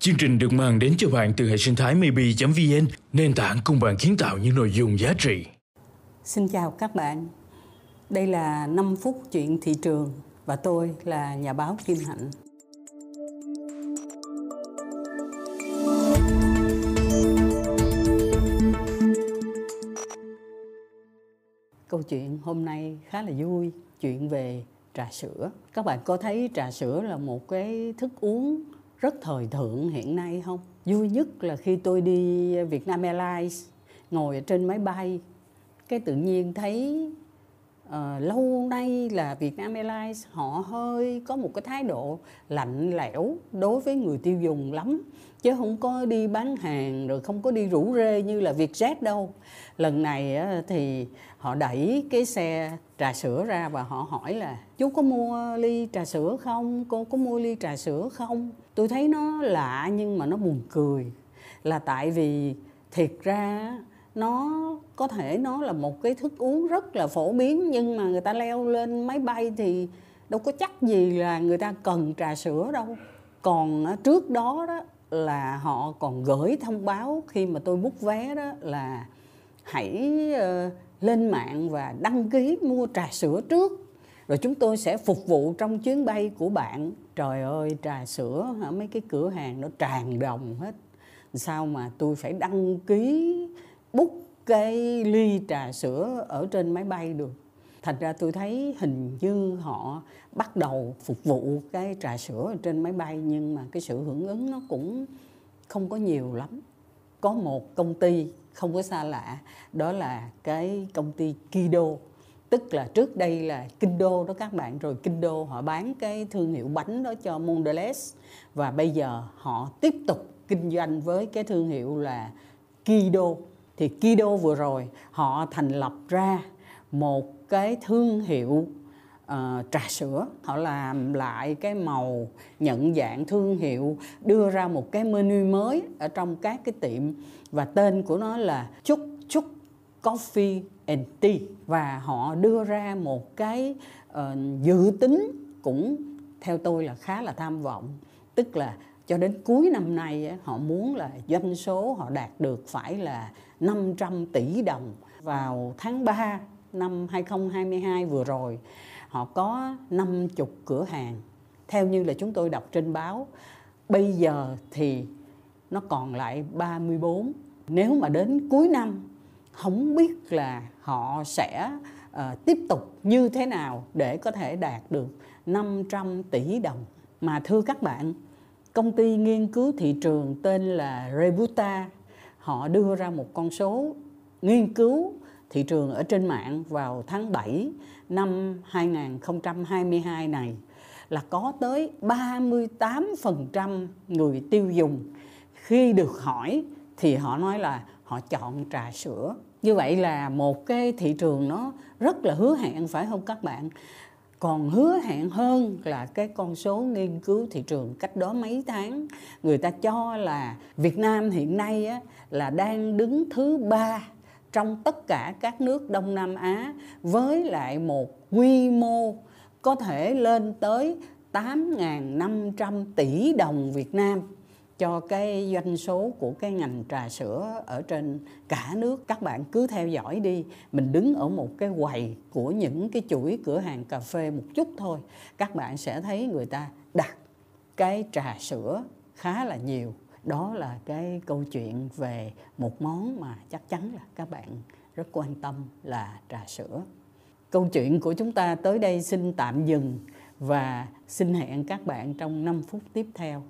Chương trình được mang đến cho bạn từ hệ sinh thái maybe.vn, nền tảng cùng bạn kiến tạo những nội dung giá trị. Xin chào các bạn. Đây là 5 phút chuyện thị trường và tôi là nhà báo Kim Hạnh. Câu chuyện hôm nay khá là vui, chuyện về trà sữa. Các bạn có thấy trà sữa là một cái thức uống rất thời thượng hiện nay không? Vui nhất là khi tôi đi Vietnam Airlines, ngồi ở trên máy bay, cái tự nhiên thấy uh, lâu nay là Vietnam Airlines họ hơi có một cái thái độ lạnh lẽo đối với người tiêu dùng lắm. Chứ không có đi bán hàng rồi không có đi rủ rê như là Vietjet đâu. Lần này thì họ đẩy cái xe trà sữa ra và họ hỏi là chú có mua ly trà sữa không? Cô có mua ly trà sữa không? Tôi thấy nó lạ nhưng mà nó buồn cười. Là tại vì thiệt ra nó có thể nó là một cái thức uống rất là phổ biến, nhưng mà người ta leo lên máy bay thì đâu có chắc gì là người ta cần trà sữa đâu. Còn à, trước đó đó là họ còn gửi thông báo khi mà tôi bút vé đó là hãy ờ, lên mạng và đăng ký mua trà sữa trước. Rồi chúng tôi sẽ phục vụ trong chuyến bay của bạn. Trời ơi, trà sữa ở mấy cái cửa hàng nó tràn đồng hết. Sao mà tôi phải đăng ký bút cái ly trà sữa ở trên máy bay được. Thành ra tôi thấy hình như họ bắt đầu phục vụ cái trà sữa ở trên máy bay, nhưng mà cái sự hưởng ứng nó cũng không có nhiều lắm. Có một công ty không có xa lạ, đó là cái công ty Kido. Tức là trước đây là Kindo đó các bạn, rồi Kindo họ bán cái thương hiệu bánh đó cho Mondelez. Và bây giờ họ tiếp tục kinh doanh với cái thương hiệu là Kido thì Kido vừa rồi họ thành lập ra một cái thương hiệu uh, trà sữa. Họ làm lại cái màu nhận dạng thương hiệu đưa ra một cái menu mới ở trong các cái tiệm. Và tên của nó là chúc chúc coffee and tea. Và họ đưa ra một cái uh, dự tính cũng theo tôi là khá là tham vọng. Tức là cho đến cuối năm nay họ muốn là doanh số họ đạt được phải là 500 tỷ đồng vào tháng 3 năm 2022 vừa rồi. Họ có 50 cửa hàng. Theo như là chúng tôi đọc trên báo bây giờ thì nó còn lại 34 nếu mà đến cuối năm không biết là họ sẽ uh, tiếp tục như thế nào để có thể đạt được 500 tỷ đồng. Mà thưa các bạn công ty nghiên cứu thị trường tên là Rebuta họ đưa ra một con số nghiên cứu thị trường ở trên mạng vào tháng 7 năm 2022 này là có tới 38% người tiêu dùng khi được hỏi thì họ nói là họ chọn trà sữa. Như vậy là một cái thị trường nó rất là hứa hẹn, phải không các bạn? Còn hứa hẹn hơn là cái con số nghiên cứu thị trường cách đó mấy tháng. Người ta cho là Việt Nam hiện nay á, là đang đứng thứ ba trong tất cả các nước Đông Nam Á với lại một quy mô có thể lên tới 8.500 tỷ đồng Việt Nam cho cái doanh số của cái ngành trà sữa ở trên cả nước. Các bạn cứ theo dõi đi. Mình đứng ở một cái quầy của những cái chuỗi cửa hàng cà phê một chút thôi, các bạn sẽ thấy người ta đặt cái trà sữa khá là nhiều. Đó là cái câu chuyện về một món mà chắc chắn là các bạn rất quan tâm là trà sữa. Câu chuyện của chúng ta tới đây xin tạm dừng và xin hẹn các bạn trong 5 phút tiếp theo.